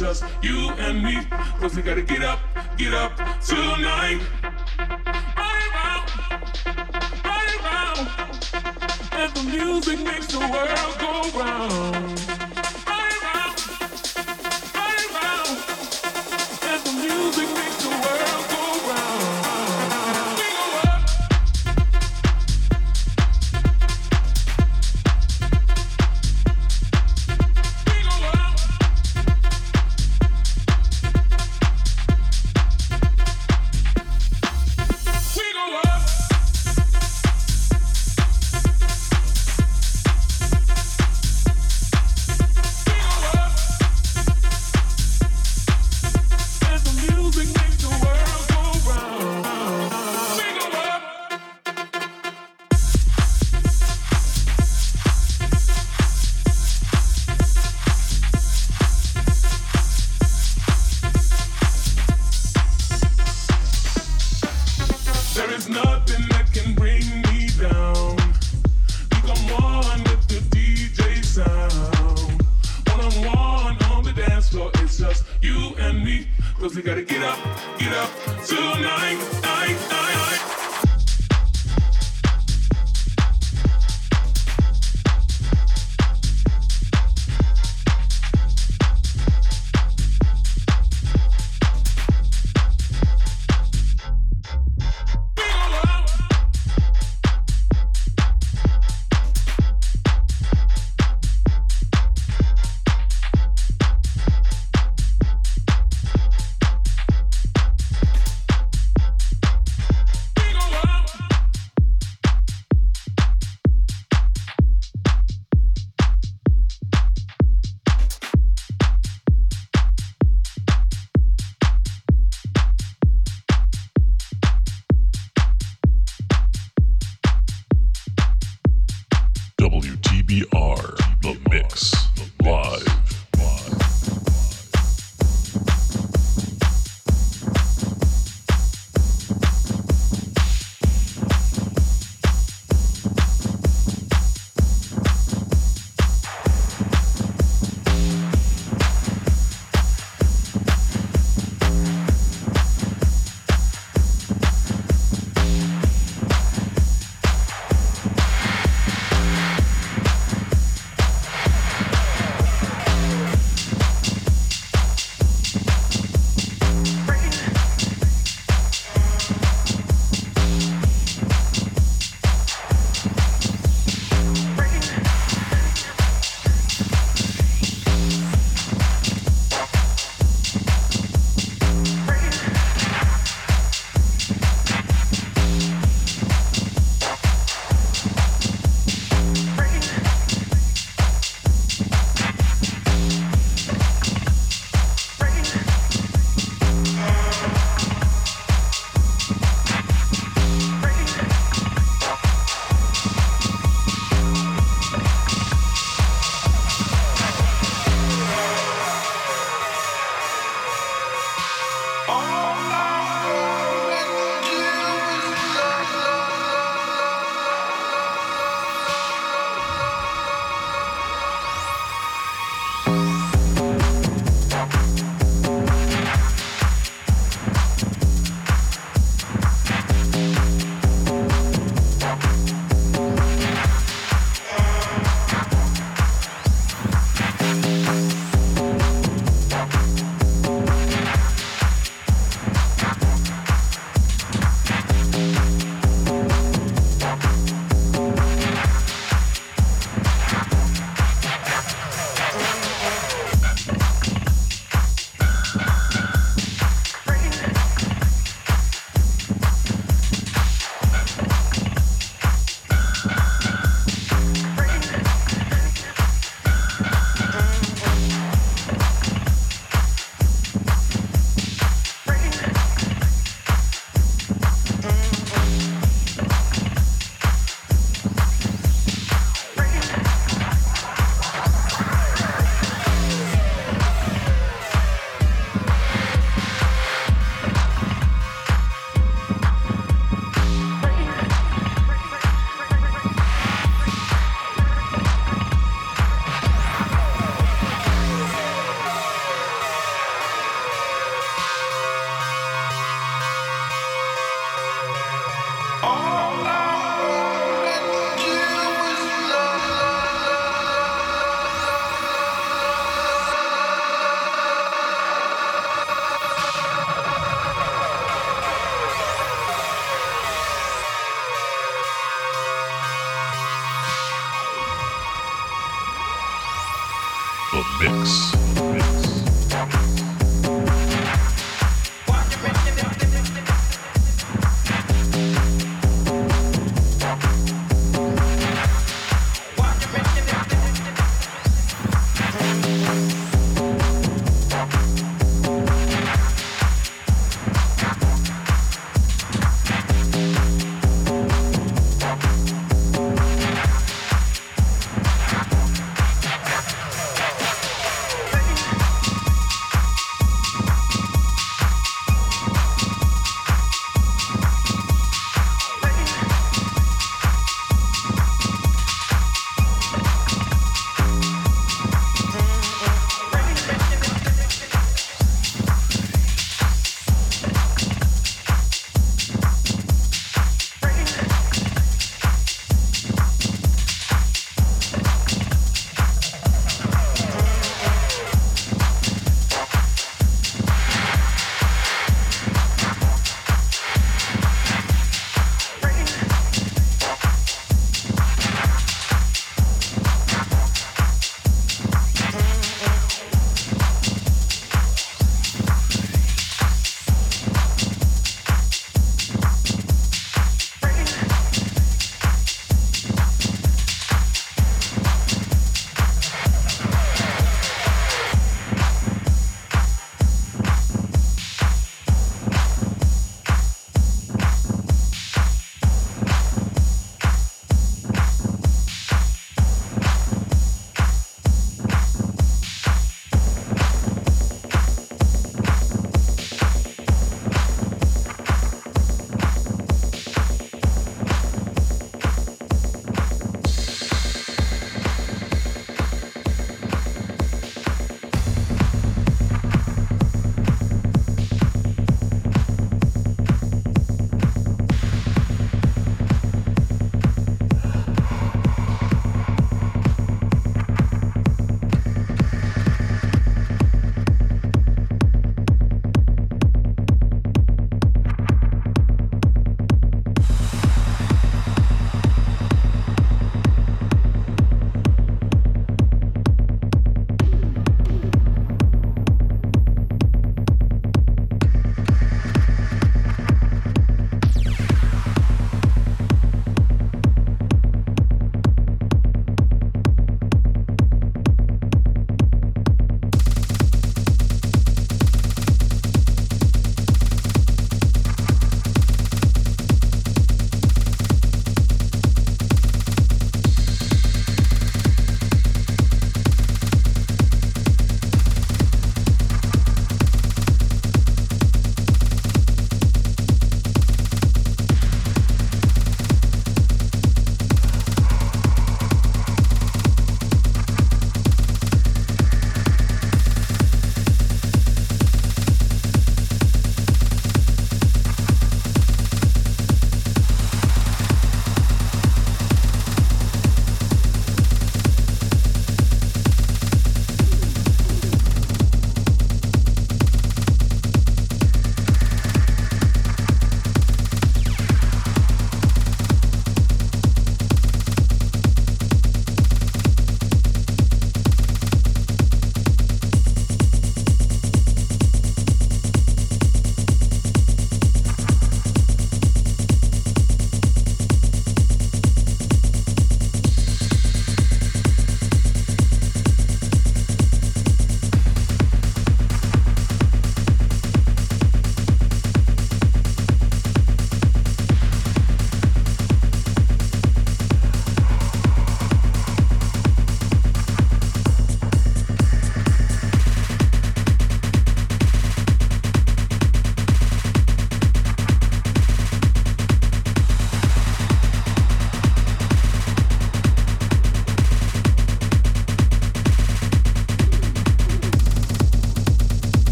Just you and me. Cause we gotta get up,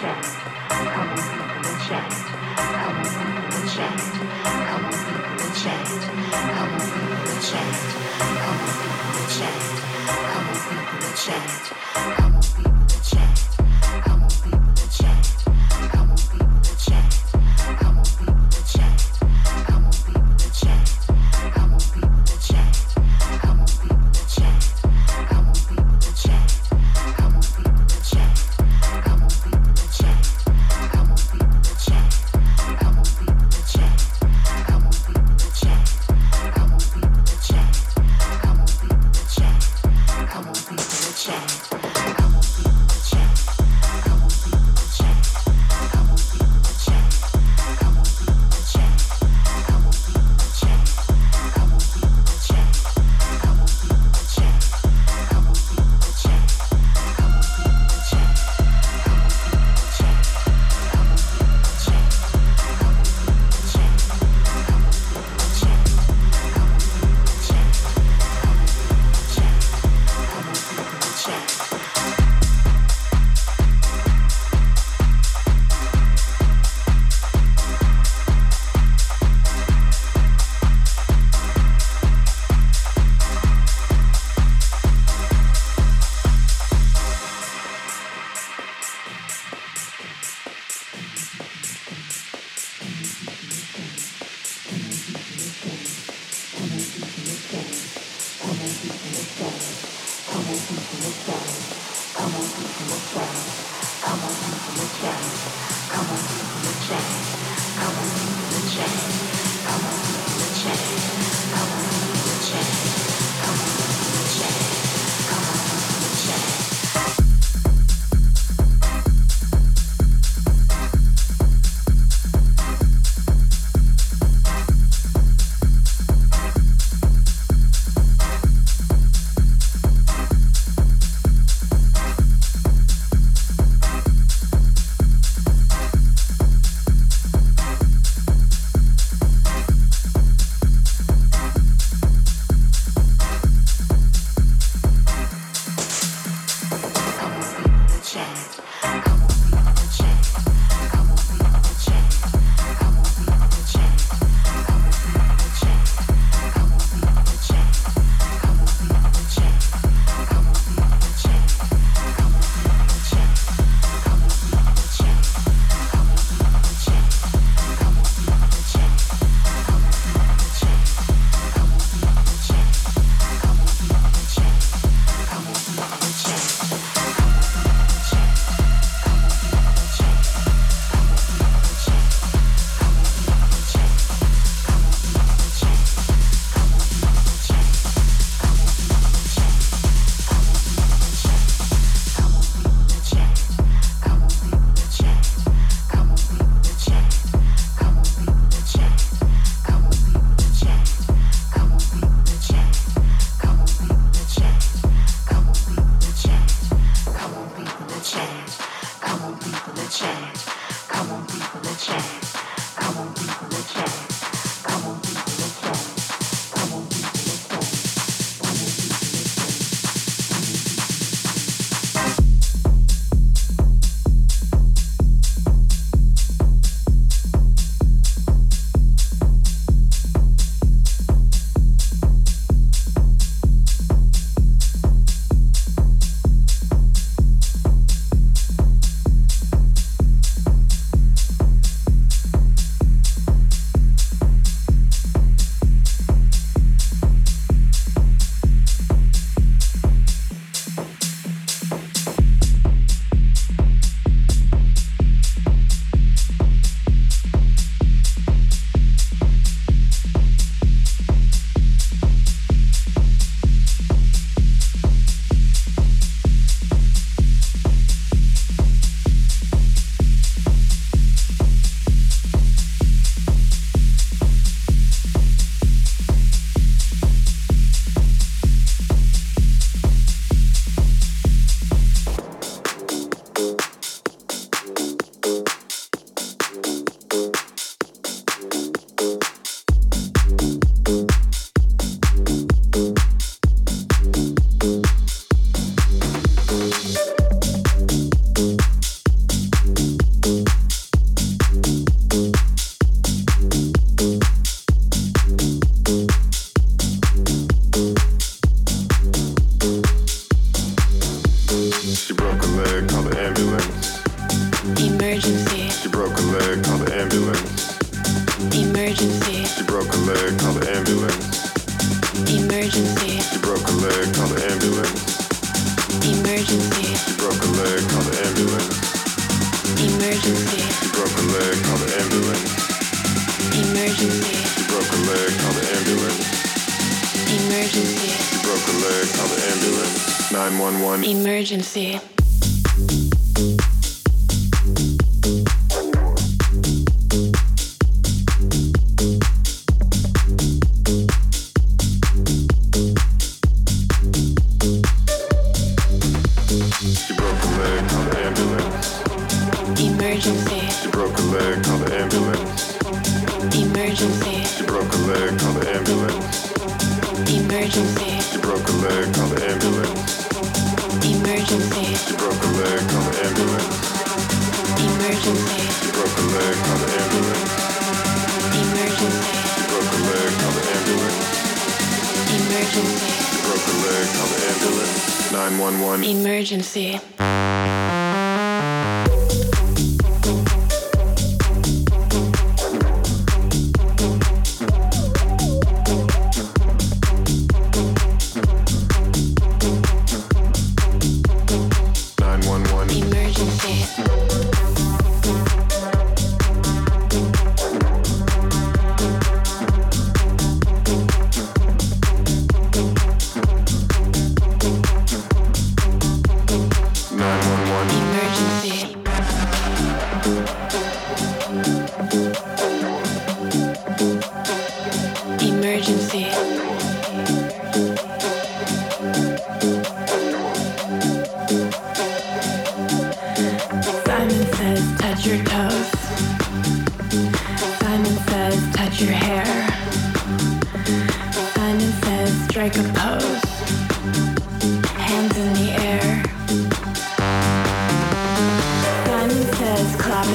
I want people to change. I want people to change. I want people to change. I want people to change.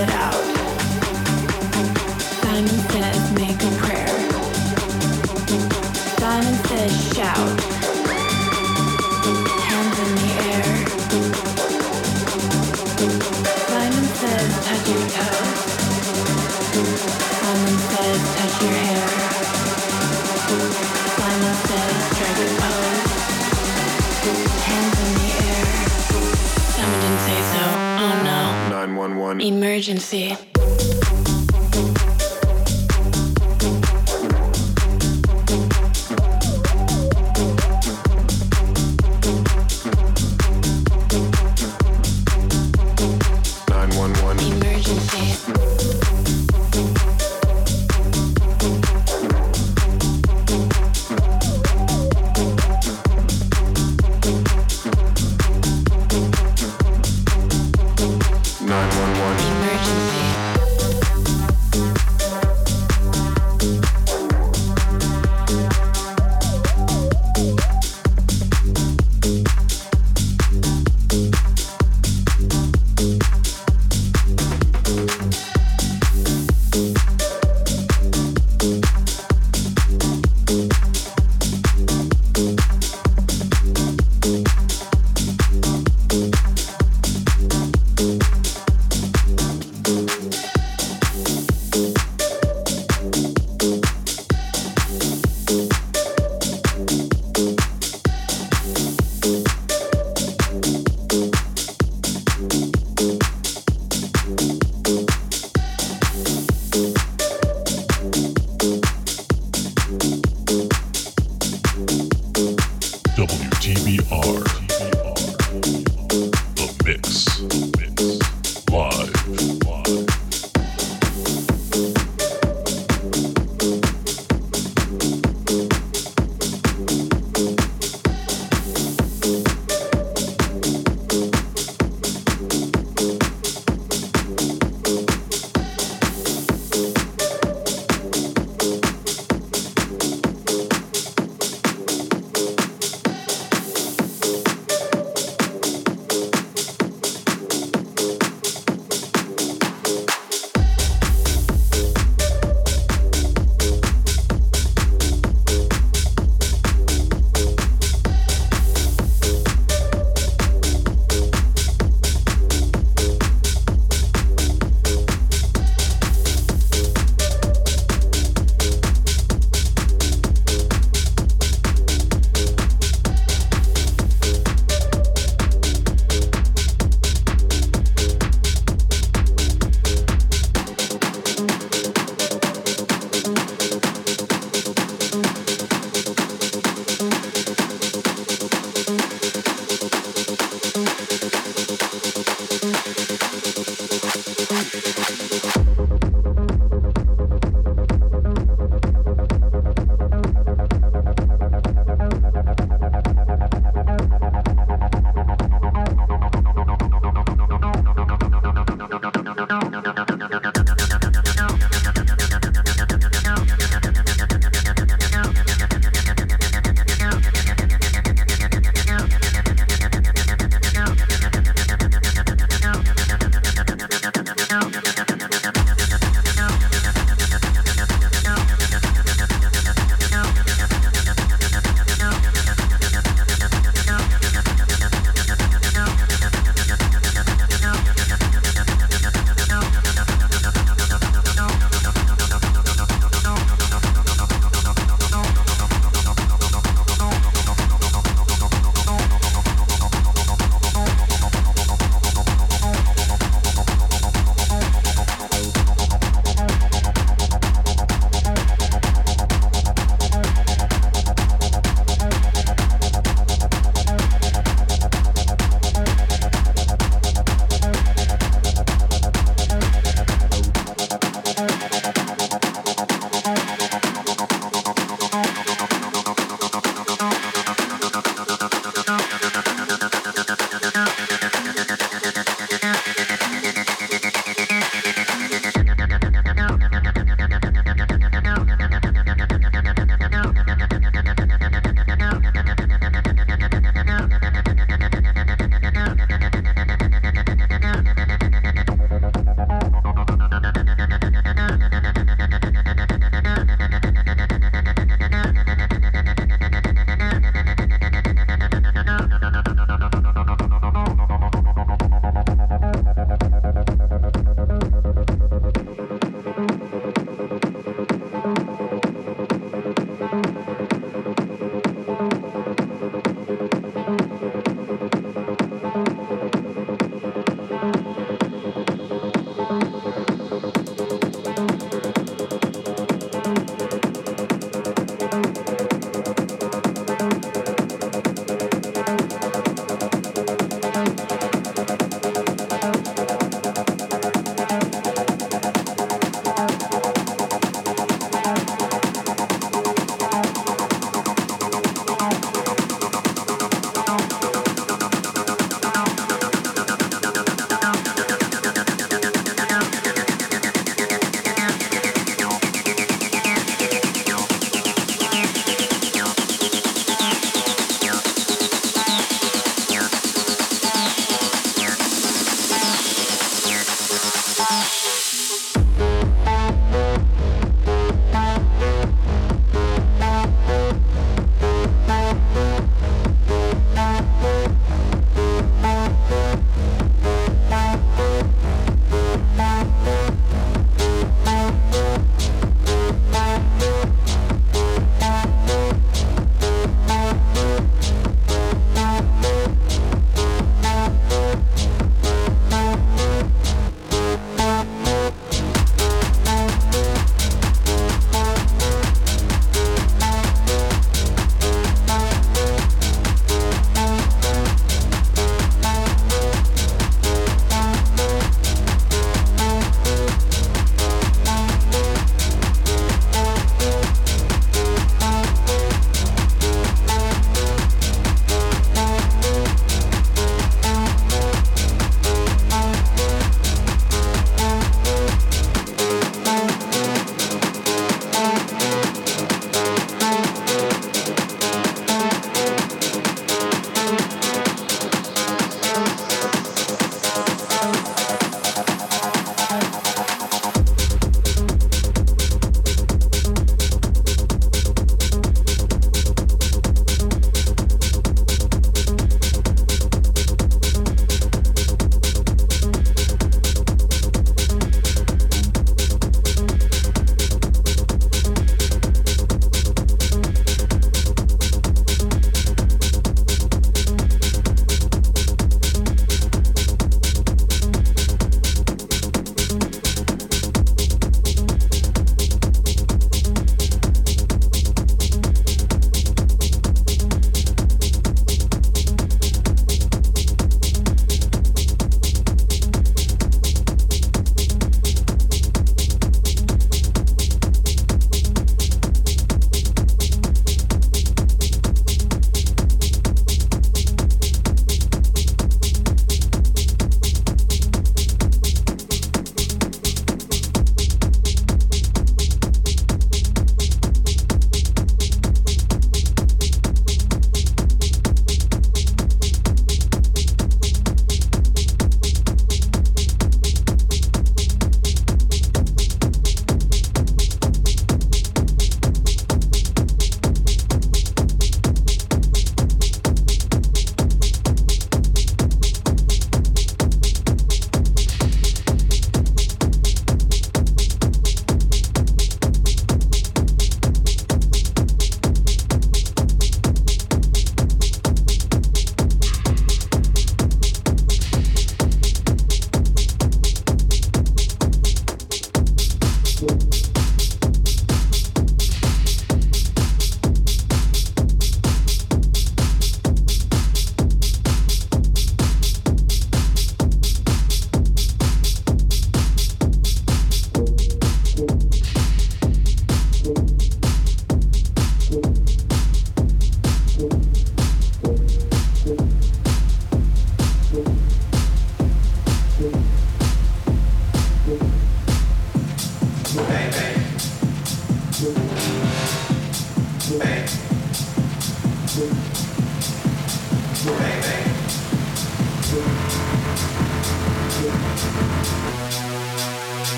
It out. Emergency.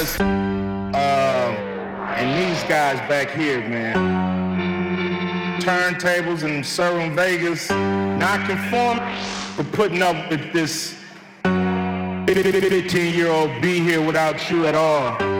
Um, and these guys back here, man. Turntables and serving Vegas. Not conform to putting up with this 15 year old be here without you at all.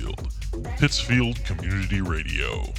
Pittsfield Community Radio.